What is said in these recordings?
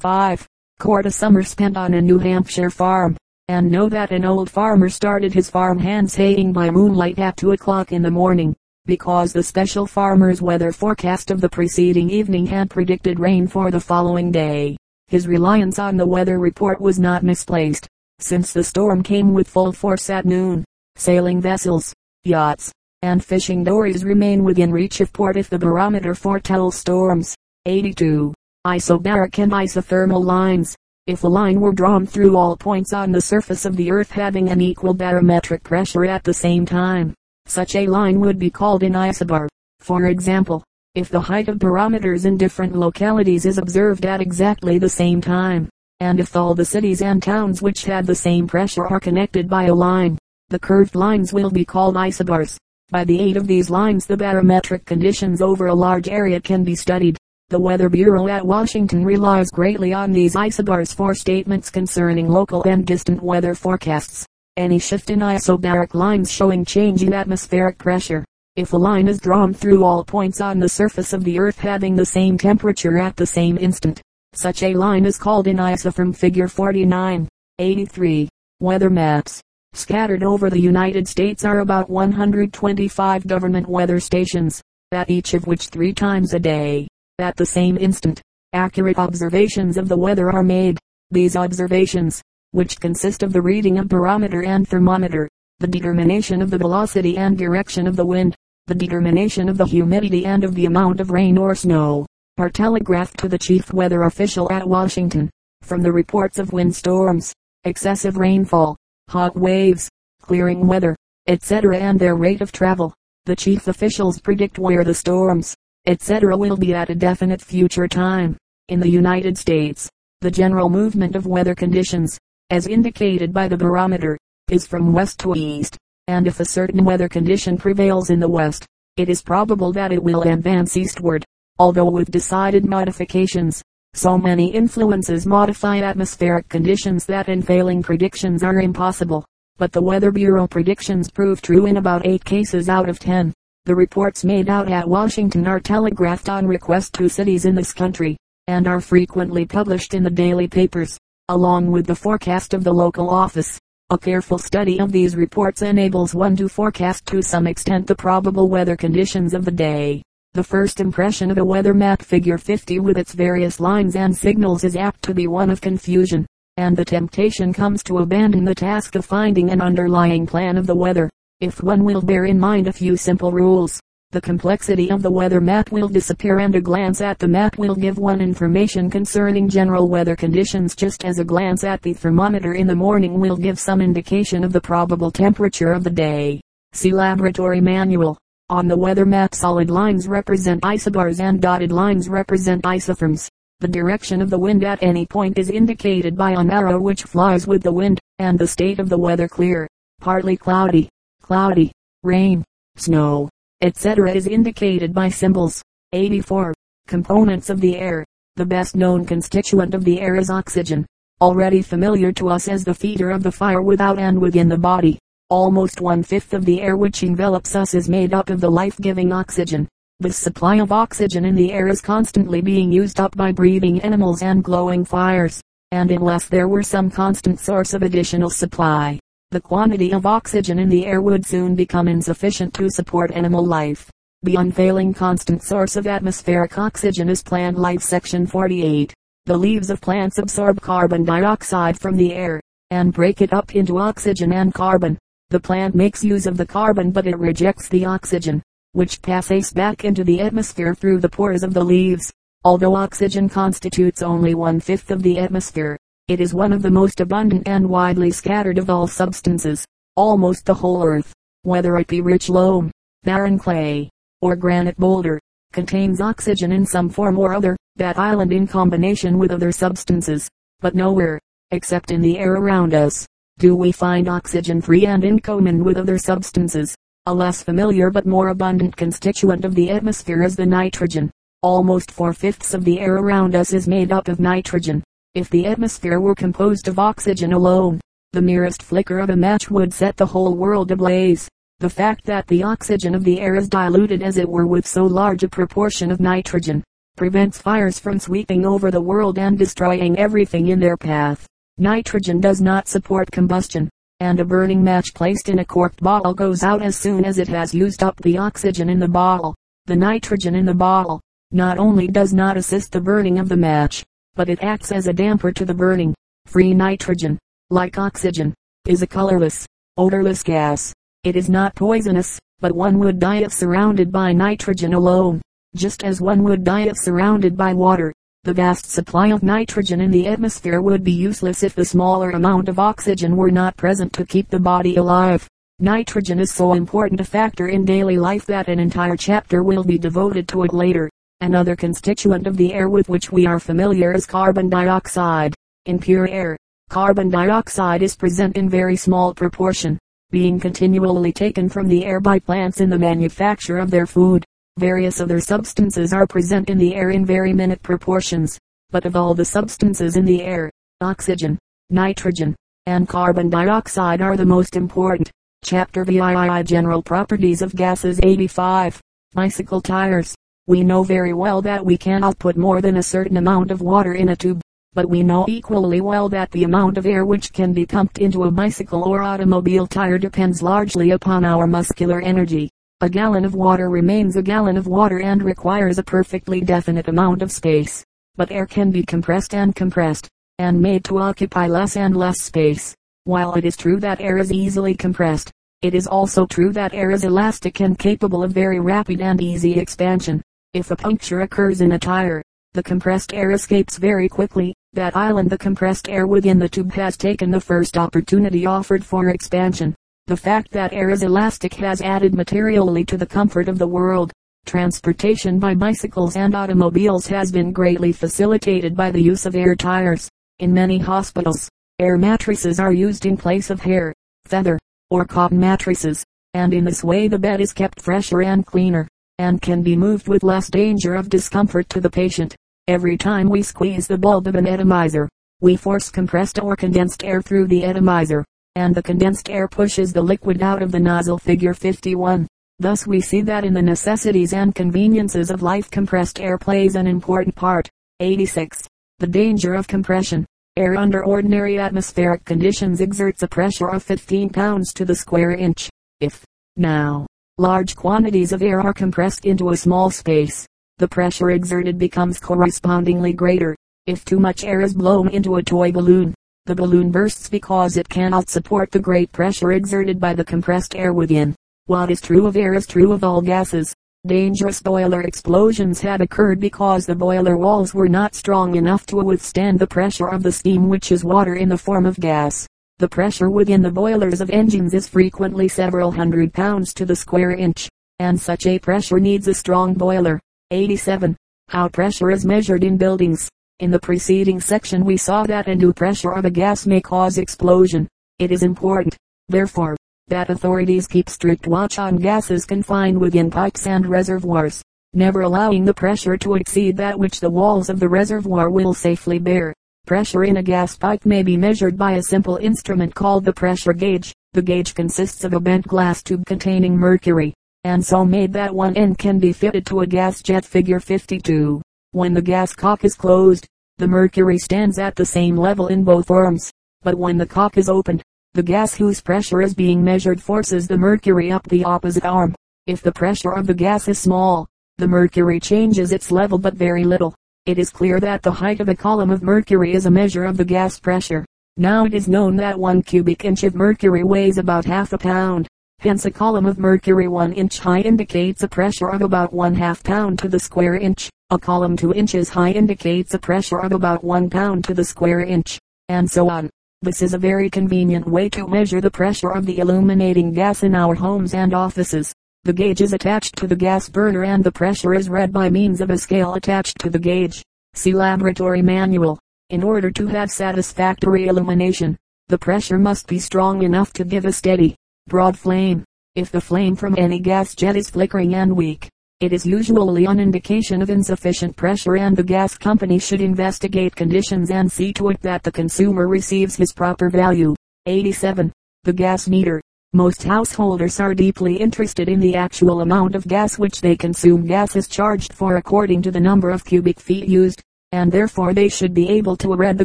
5. Court a summer spent on a New Hampshire farm, and know that an old farmer started his farm hands haying by moonlight at 2 o'clock in the morning, because the special farmer's weather forecast of the preceding evening had predicted rain for the following day. His reliance on the weather report was not misplaced, since the storm came with full force at noon. Sailing vessels, yachts, and fishing dories remain within reach of port if the barometer foretells storms. 82 isobaric and isothermal lines. If a line were drawn through all points on the surface of the earth having an equal barometric pressure at the same time, such a line would be called an isobar. For example, if the height of barometers in different localities is observed at exactly the same time, and if all the cities and towns which have the same pressure are connected by a line, the curved lines will be called isobars. By the aid of these lines the barometric conditions over a large area can be studied. The Weather Bureau at Washington relies greatly on these isobars for statements concerning local and distant weather forecasts. Any shift in isobaric lines showing change in atmospheric pressure. If a line is drawn through all points on the surface of the earth having the same temperature at the same instant, such a line is called an isotherm figure 49. 83. Weather maps. Scattered over the United States are about 125 government weather stations, at each of which three times a day at the same instant, accurate observations of the weather are made. These observations, which consist of the reading of barometer and thermometer, the determination of the velocity and direction of the wind, the determination of the humidity and of the amount of rain or snow, are telegraphed to the chief weather official at Washington. From the reports of windstorms, excessive rainfall, hot waves, clearing weather, etc. and their rate of travel, the chief officials predict where the storms, etc. will be at a definite future time. In the United States, the general movement of weather conditions, as indicated by the barometer, is from west to east, and if a certain weather condition prevails in the west, it is probable that it will advance eastward, although with decided modifications. So many influences modify atmospheric conditions that unfailing predictions are impossible. But the Weather Bureau predictions prove true in about 8 cases out of 10. The reports made out at Washington are telegraphed on request to cities in this country, and are frequently published in the daily papers, along with the forecast of the local office. A careful study of these reports enables one to forecast to some extent the probable weather conditions of the day. The first impression of a weather map figure 50 with its various lines and signals is apt to be one of confusion, and the temptation comes to abandon the task of finding an underlying plan of the weather. If one will bear in mind a few simple rules, the complexity of the weather map will disappear and a glance at the map will give one information concerning general weather conditions just as a glance at the thermometer in the morning will give some indication of the probable temperature of the day. See Laboratory Manual. On the weather map solid lines represent isobars and dotted lines represent isotherms. The direction of the wind at any point is indicated by an arrow which flies with the wind, and the state of the weather clear, partly cloudy, cloudy, rain, snow, etc. is indicated by symbols. 84. Components of the air. The best known constituent of the air is oxygen, already familiar to us as the feeder of the fire without and within the body. Almost one-fifth of the air which envelops us is made up of the life-giving oxygen. The supply of oxygen in the air is constantly being used up by breathing animals and glowing fires, and unless there were some constant source of additional supply, the quantity of oxygen in the air would soon become insufficient to support animal life. The unfailing constant source of atmospheric oxygen is plant life. Section 48. The leaves of plants absorb carbon dioxide from the air, and break it up into oxygen and carbon. The plant makes use of the carbon but it rejects the oxygen, which passes back into the atmosphere through the pores of the leaves. Although oxygen constitutes only one-fifth of the atmosphere, it is one of the most abundant and widely scattered of all substances. Almost the whole earth, whether it be rich loam, barren clay, or granite boulder, contains oxygen in some form or other, that island in combination with other substances. But nowhere, except in the air around us, do we find oxygen free and in common with other substances. A less familiar but more abundant constituent of the atmosphere is the nitrogen. Almost four-fifths of the air around us is made up of nitrogen. If the atmosphere were composed of oxygen alone, the merest flicker of a match would set the whole world ablaze. The fact that the oxygen of the air is diluted as it were with so large a proportion of nitrogen, prevents fires from sweeping over the world and destroying everything in their path. Nitrogen does not support combustion, and a burning match placed in a corked bottle goes out as soon as it has used up the oxygen in the bottle. The nitrogen in the bottle not only does not assist the burning of the match, but it acts as a damper to the burning. Free nitrogen, like oxygen, is a colorless, odorless gas. It is not poisonous, but one would die if surrounded by nitrogen alone, just as one would die if surrounded by water. The vast supply of nitrogen in the atmosphere would be useless if the smaller amount of oxygen were not present to keep the body alive. Nitrogen is so important a factor in daily life that an entire chapter will be devoted to it later. Another constituent of the air with which we are familiar is carbon dioxide. In pure air, carbon dioxide is present in very small proportion, being continually taken from the air by plants in the manufacture of their food. Various other substances are present in the air in very minute proportions, but of all the substances in the air, oxygen, nitrogen, and carbon dioxide are the most important. Chapter VII General Properties of Gases 85 Bicycle Tires We know very well that we cannot put more than a certain amount of water in a tube, but we know equally well that the amount of air which can be pumped into a bicycle or automobile tire depends largely upon our muscular energy. A gallon of water remains a gallon of water and requires a perfectly definite amount of space. But air can be compressed and compressed, and made to occupy less and less space. While it is true that air is easily compressed, it is also true that air is elastic and capable of very rapid and easy expansion. If a puncture occurs in a tire, the compressed air escapes very quickly. That island the compressed air within the tube has taken the first opportunity offered for expansion. The fact that air is elastic has added materially to the comfort of the world. Transportation by bicycles and automobiles has been greatly facilitated by the use of air tires. In many hospitals, air mattresses are used in place of hair, feather, or cotton mattresses, and in this way the bed is kept fresher and cleaner, and can be moved with less danger of discomfort to the patient. Every time we squeeze the bulb of an atomizer, we force compressed or condensed air through the atomizer and the condensed air pushes the liquid out of the nozzle figure 51. Thus we see that in the necessities and conveniences of life compressed air plays an important part. 86. The danger of compression. Air under ordinary atmospheric conditions exerts a pressure of 15 pounds to the square inch. If, now, large quantities of air are compressed into a small space, the pressure exerted becomes correspondingly greater. If too much air is blown into a toy balloon, the balloon bursts because it cannot support the great pressure exerted by the compressed air within. What is true of air is true of all gases. Dangerous boiler explosions had occurred because the boiler walls were not strong enough to withstand the pressure of the steam which is water in the form of gas. The pressure within the boilers of engines is frequently several hundred pounds to the square inch, and such a pressure needs a strong boiler. 87. How pressure is measured in buildings. In the preceding section we saw that new pressure of a gas may cause explosion. It is important, therefore, that authorities keep strict watch on gases confined within pipes and reservoirs, never allowing the pressure to exceed that which the walls of the reservoir will safely bear. Pressure in a gas pipe may be measured by a simple instrument called the pressure gauge. The gauge consists of a bent glass tube containing mercury, and so made that one end can be fitted to a gas jet figure 52. When the gas cock is closed, the mercury stands at the same level in both arms. But when the cock is opened, the gas whose pressure is being measured forces the mercury up the opposite arm. If the pressure of the gas is small, the mercury changes its level but very little. It is clear that the height of a column of mercury is a measure of the gas pressure. Now it is known that one cubic inch of mercury weighs about half a pound. Hence a column of mercury one inch high indicates a pressure of about one half pound to the square inch. A column two inches high indicates a pressure of about one pound to the square inch, and so on. This is a very convenient way to measure the pressure of the illuminating gas in our homes and offices. The gauge is attached to the gas burner and the pressure is read by means of a scale attached to the gauge. See laboratory manual. In order to have satisfactory illumination, the pressure must be strong enough to give a steady, broad flame. If the flame from any gas jet is flickering and weak, it is usually an indication of insufficient pressure and the gas company should investigate conditions and see to it that the consumer receives his proper value. 87. The gas meter. Most householders are deeply interested in the actual amount of gas which they consume. Gas is charged for according to the number of cubic feet used, and therefore they should be able to read the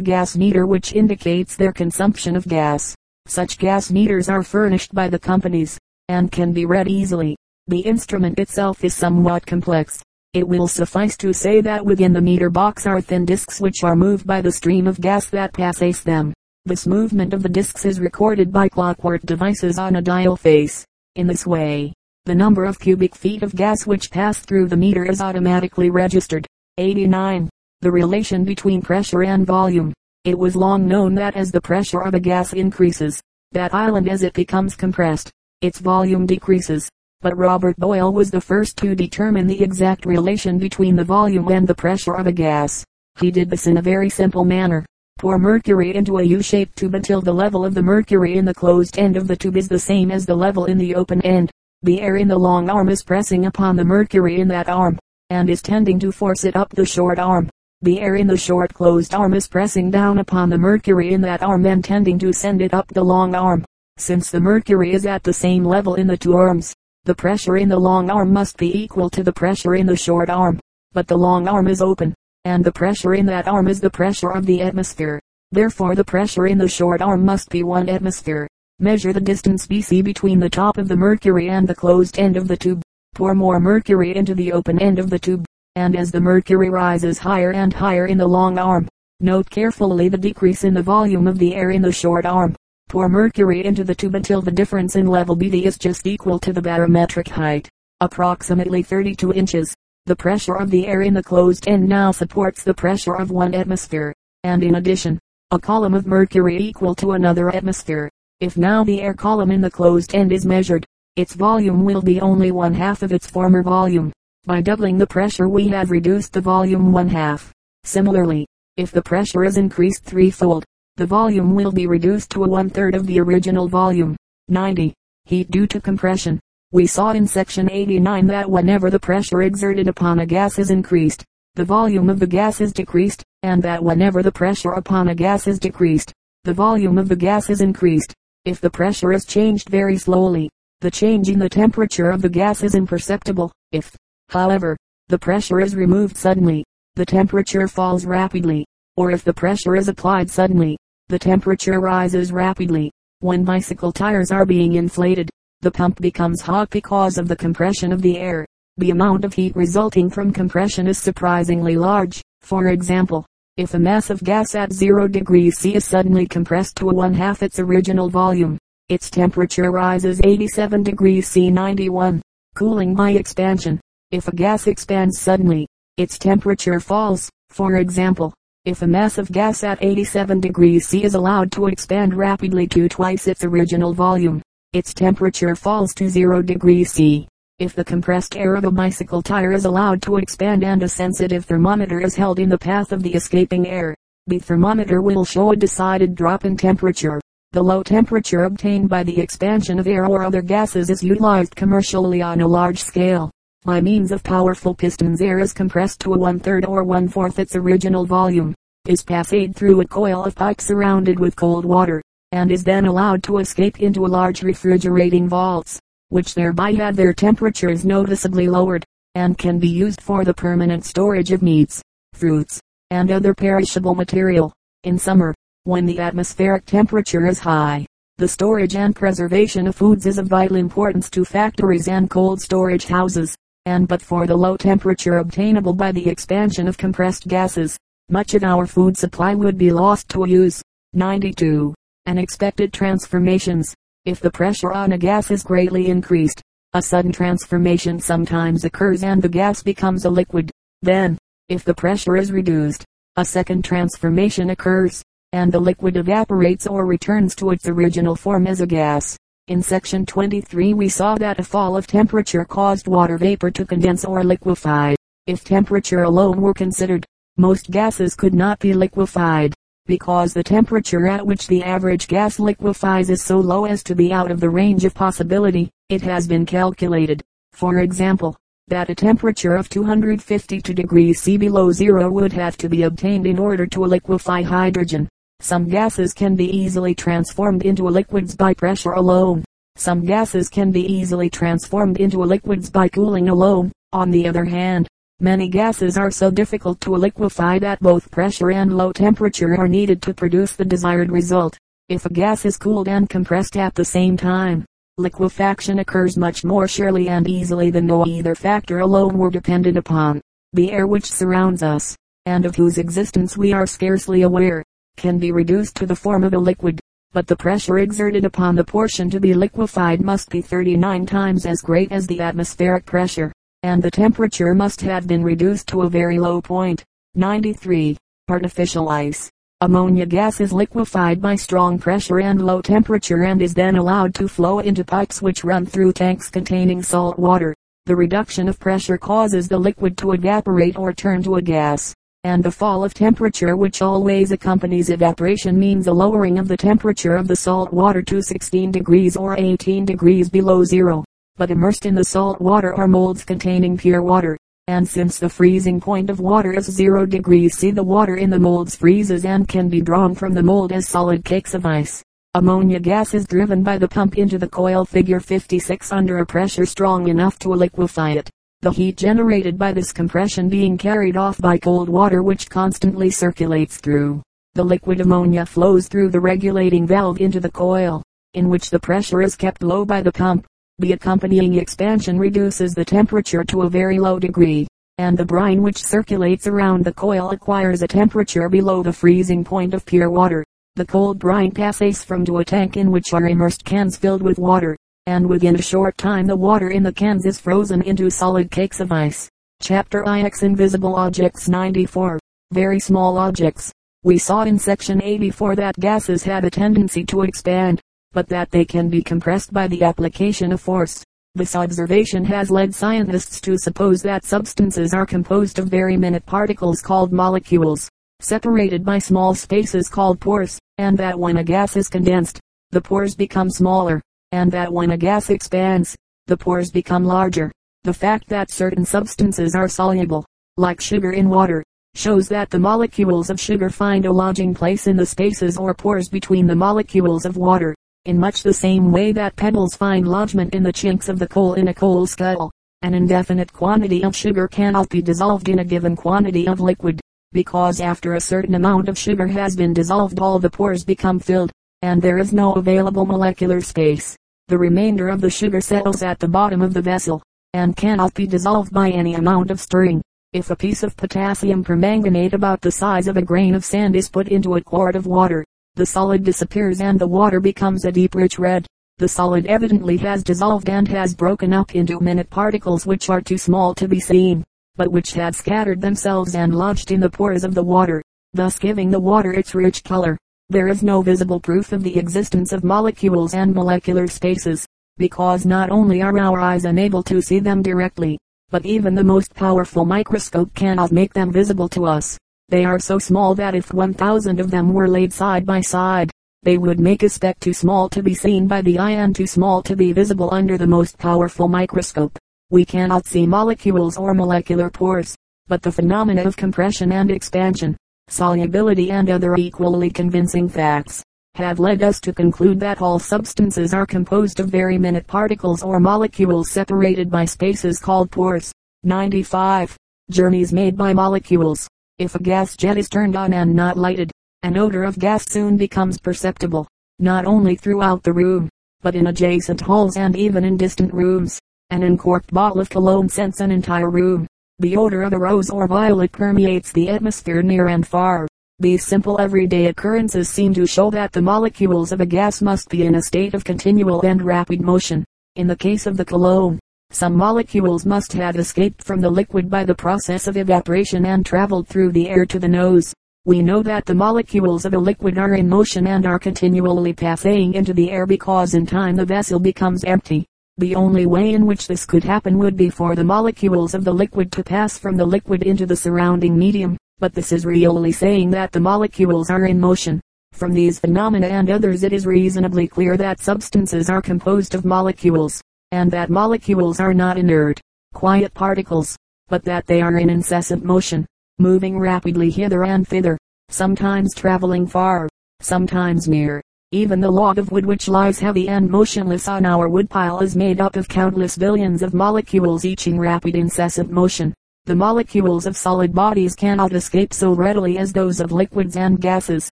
gas meter which indicates their consumption of gas. Such gas meters are furnished by the companies, and can be read easily. The instrument itself is somewhat complex. It will suffice to say that within the meter box are thin discs which are moved by the stream of gas that passes them. This movement of the discs is recorded by clockwork devices on a dial face. In this way, the number of cubic feet of gas which pass through the meter is automatically registered. 89. The relation between pressure and volume. It was long known that as the pressure of a gas increases, that island as it becomes compressed, its volume decreases. But Robert Boyle was the first to determine the exact relation between the volume and the pressure of a gas. He did this in a very simple manner. Pour mercury into a U-shaped tube until the level of the mercury in the closed end of the tube is the same as the level in the open end. The air in the long arm is pressing upon the mercury in that arm, and is tending to force it up the short arm. The air in the short closed arm is pressing down upon the mercury in that arm and tending to send it up the long arm. Since the mercury is at the same level in the two arms, the pressure in the long arm must be equal to the pressure in the short arm. But the long arm is open, and the pressure in that arm is the pressure of the atmosphere. Therefore the pressure in the short arm must be one atmosphere. Measure the distance BC between the top of the mercury and the closed end of the tube. Pour more mercury into the open end of the tube, and as the mercury rises higher and higher in the long arm, note carefully the decrease in the volume of the air in the short arm. Pour mercury into the tube until the difference in level BD is just equal to the barometric height, approximately 32 inches. The pressure of the air in the closed end now supports the pressure of one atmosphere, and in addition, a column of mercury equal to another atmosphere. If now the air column in the closed end is measured, its volume will be only one half of its former volume. By doubling the pressure we have reduced the volume one half. Similarly, if the pressure is increased threefold, the volume will be reduced to a one third of the original volume. 90. Heat due to compression. We saw in section 89 that whenever the pressure exerted upon a gas is increased, the volume of the gas is decreased, and that whenever the pressure upon a gas is decreased, the volume of the gas is increased. If the pressure is changed very slowly, the change in the temperature of the gas is imperceptible. If, however, the pressure is removed suddenly, the temperature falls rapidly, or if the pressure is applied suddenly, the temperature rises rapidly. When bicycle tires are being inflated, the pump becomes hot because of the compression of the air. The amount of heat resulting from compression is surprisingly large. For example, if a mass of gas at 0 degrees C is suddenly compressed to one half its original volume, its temperature rises 87 degrees C 91. Cooling by expansion. If a gas expands suddenly, its temperature falls. For example, if a mass of gas at 87 degrees C is allowed to expand rapidly to twice its original volume, its temperature falls to 0 degrees C. If the compressed air of a bicycle tire is allowed to expand and a sensitive thermometer is held in the path of the escaping air, the thermometer will show a decided drop in temperature. The low temperature obtained by the expansion of air or other gases is utilized commercially on a large scale. By means of powerful pistons air is compressed to a one-third or one-fourth its original volume, is passed through a coil of pipe surrounded with cold water, and is then allowed to escape into large refrigerating vaults, which thereby have their temperatures noticeably lowered, and can be used for the permanent storage of meats, fruits, and other perishable material. In summer, when the atmospheric temperature is high, the storage and preservation of foods is of vital importance to factories and cold storage houses, and but for the low temperature obtainable by the expansion of compressed gases, much of our food supply would be lost to use. 92 unexpected transformations. If the pressure on a gas is greatly increased, a sudden transformation sometimes occurs and the gas becomes a liquid. Then, if the pressure is reduced, a second transformation occurs, and the liquid evaporates or returns to its original form as a gas. In section 23 we saw that a fall of temperature caused water vapor to condense or liquefy. If temperature alone were considered, most gases could not be liquefied because the temperature at which the average gas liquefies is so low as to be out of the range of possibility, it has been calculated, for example, that a temperature of 252 degrees C below zero would have to be obtained in order to liquefy hydrogen. Some gases can be easily transformed into liquids by pressure alone. Some gases can be easily transformed into liquids by cooling alone. On the other hand, many gases are so difficult to liquefy that both pressure and low temperature are needed to produce the desired result. If a gas is cooled and compressed at the same time, liquefaction occurs much more surely and easily than though either factor alone were dependent upon. The air which surrounds us, and of whose existence we are scarcely aware, can be reduced to the form of a liquid, but the pressure exerted upon the portion to be liquefied must be 39 times as great as the atmospheric pressure, and the temperature must have been reduced to a very low point. 93. Artificial ice. Ammonia gas is liquefied by strong pressure and low temperature and is then allowed to flow into pipes which run through tanks containing salt water. The reduction of pressure causes the liquid to evaporate or turn to a gas, and the fall of temperature which always accompanies evaporation means a lowering of the temperature of the salt water to 16 degrees or 18 degrees below zero. But immersed in the salt water are molds containing pure water and since the freezing point of water is 0 degrees C the water in the molds freezes and can be drawn from the mold as solid cakes of ice. Ammonia gas is driven by the pump into the coil figure 56 under a pressure strong enough to liquefy it. The heat generated by this compression being carried off by cold water which constantly circulates through. The liquid ammonia flows through the regulating valve into the coil, in which the pressure is kept low by the pump. The accompanying expansion reduces the temperature to a very low degree, and the brine which circulates around the coil acquires a temperature below the freezing point of pure water. The cold brine passes from to a tank in which are immersed cans filled with water, and within a short time the water in the cans is frozen into solid cakes of ice. Chapter IX Invisible Objects 94 Very small objects. We saw in section 84 that gases have a tendency to expand but that they can be compressed by the application of force. This observation has led scientists to suppose that substances are composed of very minute particles called molecules, separated by small spaces called pores, and that when a gas is condensed, the pores become smaller, and that when a gas expands, the pores become larger. The fact that certain substances are soluble, like sugar in water, shows that the molecules of sugar find a lodging place in the spaces or pores between the molecules of water in much the same way that pebbles find lodgment in the chinks of the coal in a coal scuttle. An indefinite quantity of sugar cannot be dissolved in a given quantity of liquid, because after a certain amount of sugar has been dissolved all the pores become filled, and there is no available molecular space. The remainder of the sugar settles at the bottom of the vessel, and cannot be dissolved by any amount of stirring. If a piece of potassium permanganate about the size of a grain of sand is put into a quart of water, the solid disappears and the water becomes a deep rich red. The solid evidently has dissolved and has broken up into minute particles which are too small to be seen, but which have scattered themselves and lodged in the pores of the water, thus giving the water its rich color. There is no visible proof of the existence of molecules and molecular spaces, because not only are our eyes unable to see them directly, but even the most powerful microscope cannot make them visible to us. They are so small that if 1,000 of them were laid side by side, they would make a speck too small to be seen by the eye and too small to be visible under the most powerful microscope. We cannot see molecules or molecular pores, but the phenomena of compression and expansion, solubility and other equally convincing facts, have led us to conclude that all substances are composed of very minute particles or molecules separated by spaces called pores. 95. Journeys made by molecules. If a gas jet is turned on and not lighted, an odor of gas soon becomes perceptible, not only throughout the room, but in adjacent halls and even in distant rooms. An uncorked bottle of cologne scents an entire room. The odor of a rose or violet permeates the atmosphere near and far. These simple everyday occurrences seem to show that the molecules of a gas must be in a state of continual and rapid motion. In the case of the cologne, some molecules must have escaped from the liquid by the process of evaporation and traveled through the air to the nose. We know that the molecules of a liquid are in motion and are continually passing into the air because in time the vessel becomes empty. The only way in which this could happen would be for the molecules of the liquid to pass from the liquid into the surrounding medium, but this is really saying that the molecules are in motion. From these phenomena and others it is reasonably clear that substances are composed of molecules and that molecules are not inert, quiet particles, but that they are in incessant motion, moving rapidly hither and thither, sometimes traveling far, sometimes near, Even the log of wood which lies heavy and motionless on our woodpile is made up of countless billions of molecules each in rapid incessant motion. The molecules of solid bodies cannot escape so readily as those of liquids and gases,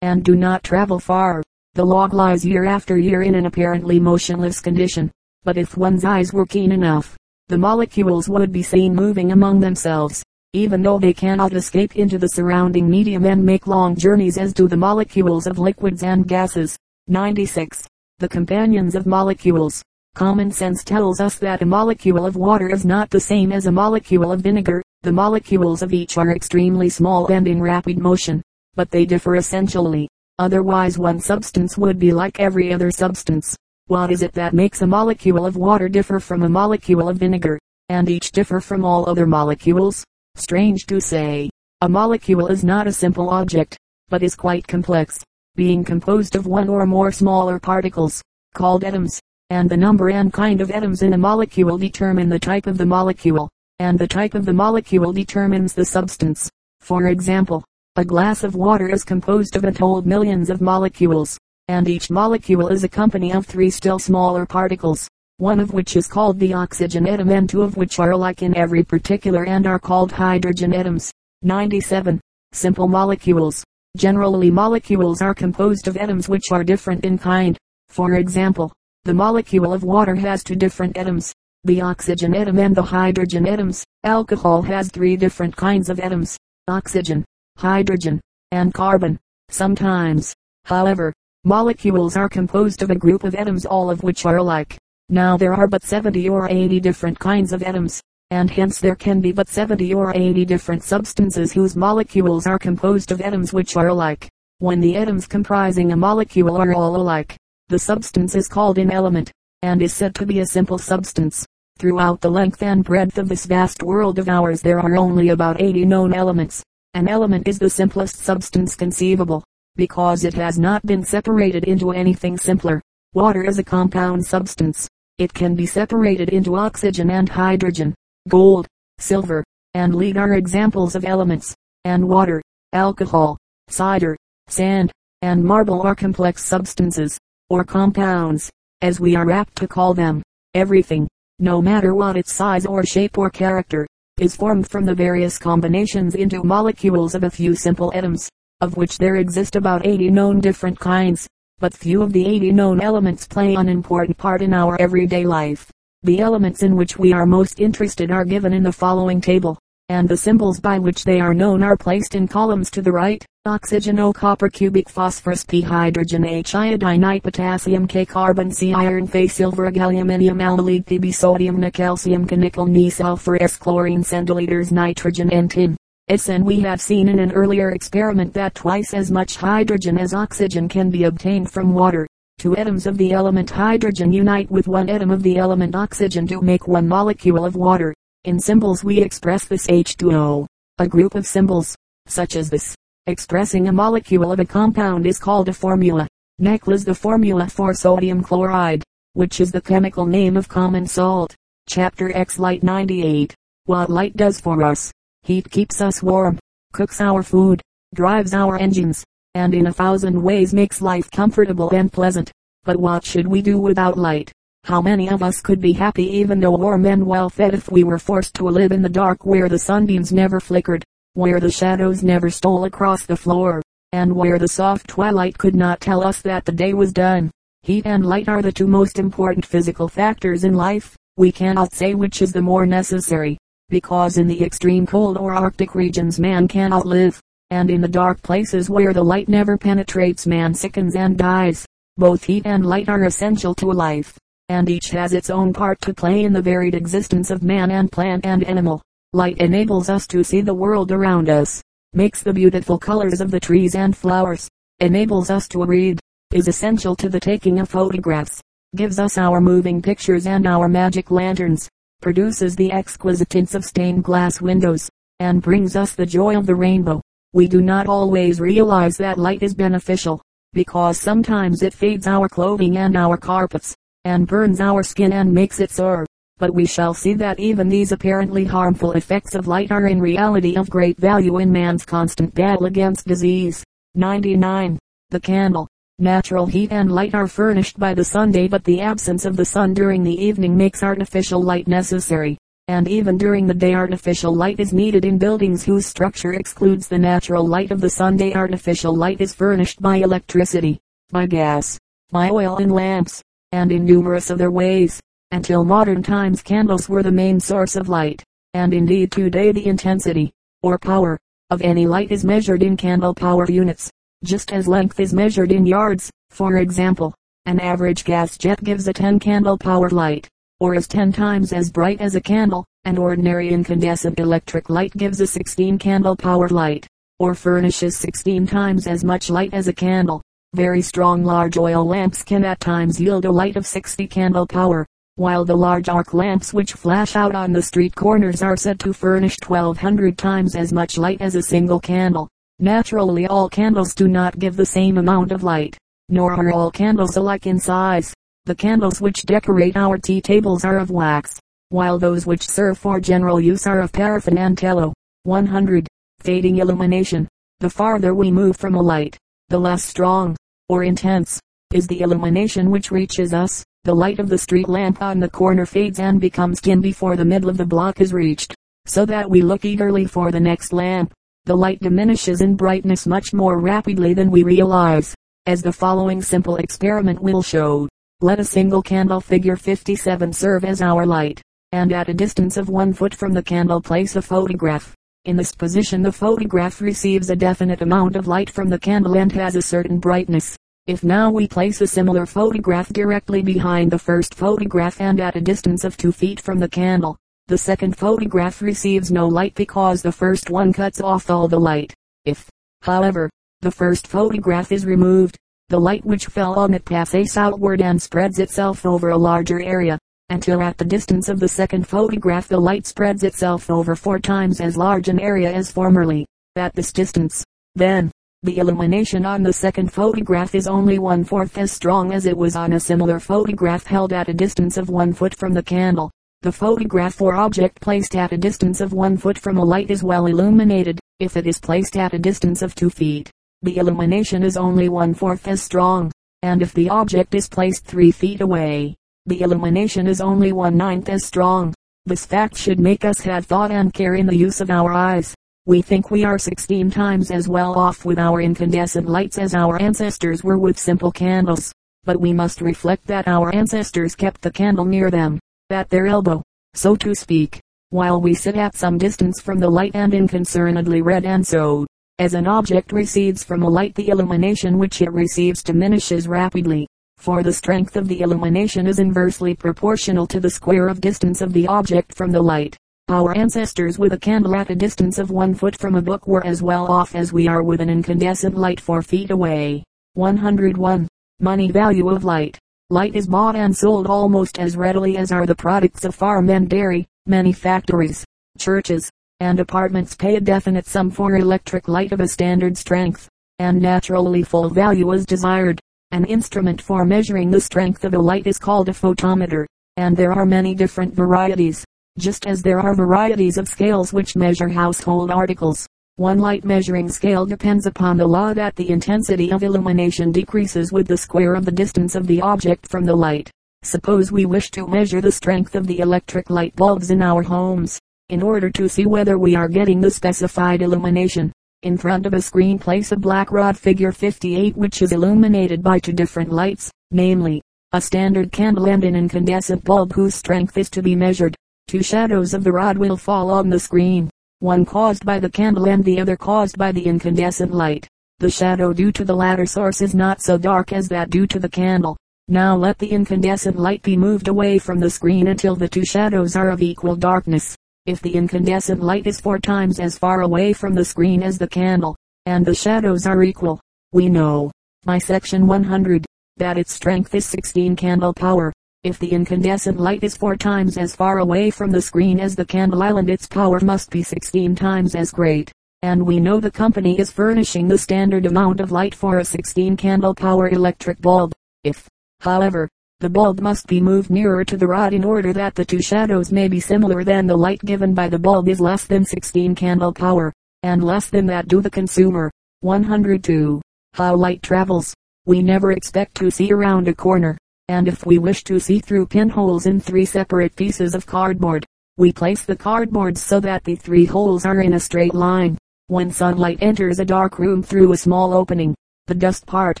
and do not travel far. The log lies year after year in an apparently motionless condition, but if one's eyes were keen enough, the molecules would be seen moving among themselves, even though they cannot escape into the surrounding medium and make long journeys as do the molecules of liquids and gases. 96. The companions of molecules. Common sense tells us that a molecule of water is not the same as a molecule of vinegar. The molecules of each are extremely small and in rapid motion, but they differ essentially. Otherwise one substance would be like every other substance. What is it that makes a molecule of water differ from a molecule of vinegar, and each differ from all other molecules? Strange to say, a molecule is not a simple object, but is quite complex, being composed of one or more smaller particles, called atoms, and the number and kind of atoms in a molecule determine the type of the molecule, and the type of the molecule determines the substance. For example, a glass of water is composed of untold millions of molecules, and each molecule is a company of three still smaller particles one of which is called the oxygen atom and two of which are alike in every particular and are called hydrogen atoms. 97. Simple molecules. Generally molecules are composed of atoms which are different in kind. For example, the molecule of water has two different atoms, the oxygen atom and the hydrogen atoms. Alcohol has three different kinds of atoms, oxygen, hydrogen, and carbon. Sometimes, however, molecules are composed of a group of atoms all of which are alike. Now there are but 70 or 80 different kinds of atoms, and hence there can be but 70 or 80 different substances whose molecules are composed of atoms which are alike. When the atoms comprising a molecule are all alike, the substance is called an element, and is said to be a simple substance. Throughout the length and breadth of this vast world of ours there are only about 80 known elements. An element is the simplest substance conceivable, because it has not been separated into anything simpler. Water is a compound substance, it can be separated into oxygen and hydrogen. Gold, silver, and lead are examples of elements, and water, alcohol, cider, sand, and marble are complex substances, or compounds, as we are apt to call them. Everything, no matter what its size or shape or character, is formed from the various combinations into molecules of a few simple atoms, of which there exist about 80 known different kinds but few of the 80 known elements play an important part in our everyday life. The elements in which we are most interested are given in the following table, and the symbols by which they are known are placed in columns to the right. Oxygen O copper cubic phosphorus P hydrogen H iodine I potassium K carbon C iron Fe silver G aluminium alumide Pb sodium Na calcium K nickel Ni sulfur S chlorine centiliters nitrogen and tin. And we have seen in an earlier experiment that twice as much hydrogen as oxygen can be obtained from water. Two atoms of the element hydrogen unite with one atom of the element oxygen to make one molecule of water. In symbols we express this H2O. A group of symbols, such as this, expressing a molecule of a compound is called a formula. NaCl is the formula for sodium chloride, which is the chemical name of common salt. Chapter X Light 98. What light does for us. Heat keeps us warm, cooks our food, drives our engines, and in a thousand ways makes life comfortable and pleasant. But what should we do without light? How many of us could be happy even though warm and well fed if we were forced to live in the dark where the sunbeams never flickered, where the shadows never stole across the floor, and where the soft twilight could not tell us that the day was done? Heat and light are the two most important physical factors in life. We cannot say which is the more necessary because in the extreme cold or arctic regions man cannot live, and in the dark places where the light never penetrates man sickens and dies. Both heat and light are essential to life, and each has its own part to play in the varied existence of man and plant and animal. Light enables us to see the world around us, makes the beautiful colors of the trees and flowers, enables us to read, is essential to the taking of photographs, gives us our moving pictures and our magic lanterns, produces the exquisite tints of stained glass windows, and brings us the joy of the rainbow. We do not always realize that light is beneficial, because sometimes it fades our clothing and our carpets, and burns our skin and makes it sore. But we shall see that even these apparently harmful effects of light are in reality of great value in man's constant battle against disease. 99. The candle. Natural heat and light are furnished by the sun day but the absence of the sun during the evening makes artificial light necessary. And even during the day artificial light is needed in buildings whose structure excludes the natural light of the sun day artificial light is furnished by electricity, by gas, by oil and lamps, and in numerous other ways. Until modern times candles were the main source of light, and indeed today the intensity, or power, of any light is measured in candle power units just as length is measured in yards. For example, an average gas jet gives a 10 candle power light, or is 10 times as bright as a candle. An ordinary incandescent electric light gives a 16 candle power light, or furnishes 16 times as much light as a candle. Very strong large oil lamps can at times yield a light of 60 candle power, while the large arc lamps which flash out on the street corners are said to furnish 1200 times as much light as a single candle. Naturally all candles do not give the same amount of light, nor are all candles alike in size. The candles which decorate our tea tables are of wax, while those which serve for general use are of paraffin and tallow. 100. Fading illumination. The farther we move from a light, the less strong, or intense, is the illumination which reaches us. The light of the street lamp on the corner fades and becomes dim before the middle of the block is reached, so that we look eagerly for the next lamp the light diminishes in brightness much more rapidly than we realize, as the following simple experiment will show. Let a single candle figure 57 serve as our light, and at a distance of one foot from the candle place a photograph. In this position the photograph receives a definite amount of light from the candle and has a certain brightness. If now we place a similar photograph directly behind the first photograph and at a distance of 2 feet from the candle, the second photograph receives no light because the first one cuts off all the light. If, however, the first photograph is removed, the light which fell on it passes outward and spreads itself over a larger area, until at the distance of the second photograph the light spreads itself over four times as large an area as formerly. At this distance, then, the illumination on the second photograph is only one-fourth as strong as it was on a similar photograph held at a distance of one foot from the candle. The photograph or object placed at a distance of one foot from a light is well illuminated. If it is placed at a distance of two feet, the illumination is only one fourth as strong. And if the object is placed three feet away, the illumination is only one ninth as strong. This fact should make us have thought and care in the use of our eyes. We think we are 16 times as well off with our incandescent lights as our ancestors were with simple candles. But we must reflect that our ancestors kept the candle near them at their elbow, so to speak, while we sit at some distance from the light and inconcernedly read and so, as an object recedes from a light the illumination which it receives diminishes rapidly, for the strength of the illumination is inversely proportional to the square of distance of the object from the light. Our ancestors with a candle at a distance of one foot from a book were as well off as we are with an incandescent light four feet away. 101. Money value of light. Light is bought and sold almost as readily as are the products of farm and dairy. Many factories, churches, and apartments pay a definite sum for electric light of a standard strength, and naturally full value is desired. An instrument for measuring the strength of a light is called a photometer, and there are many different varieties, just as there are varieties of scales which measure household articles. One light measuring scale depends upon the law that the intensity of illumination decreases with the square of the distance of the object from the light. Suppose we wish to measure the strength of the electric light bulbs in our homes. In order to see whether we are getting the specified illumination, in front of a screen place a black rod figure 58 which is illuminated by two different lights, namely, a standard candle and an incandescent bulb whose strength is to be measured. Two shadows of the rod will fall on the screen one caused by the candle and the other caused by the incandescent light. The shadow due to the latter source is not so dark as that due to the candle. Now let the incandescent light be moved away from the screen until the two shadows are of equal darkness. If the incandescent light is four times as far away from the screen as the candle, and the shadows are equal, we know, by section 100, that its strength is 16 candle power. If the incandescent light is four times as far away from the screen as the candle island its power must be 16 times as great. And we know the company is furnishing the standard amount of light for a 16 candle power electric bulb. If, however, the bulb must be moved nearer to the rod in order that the two shadows may be similar then the light given by the bulb is less than 16 candle power, and less than that do the consumer. 102. How light travels. we never expect to see around a corner, and if we wish to see through pinholes in three separate pieces of cardboard, we place the cardboard so that the three holes are in a straight line. When sunlight enters a dark room through a small opening, the dust part,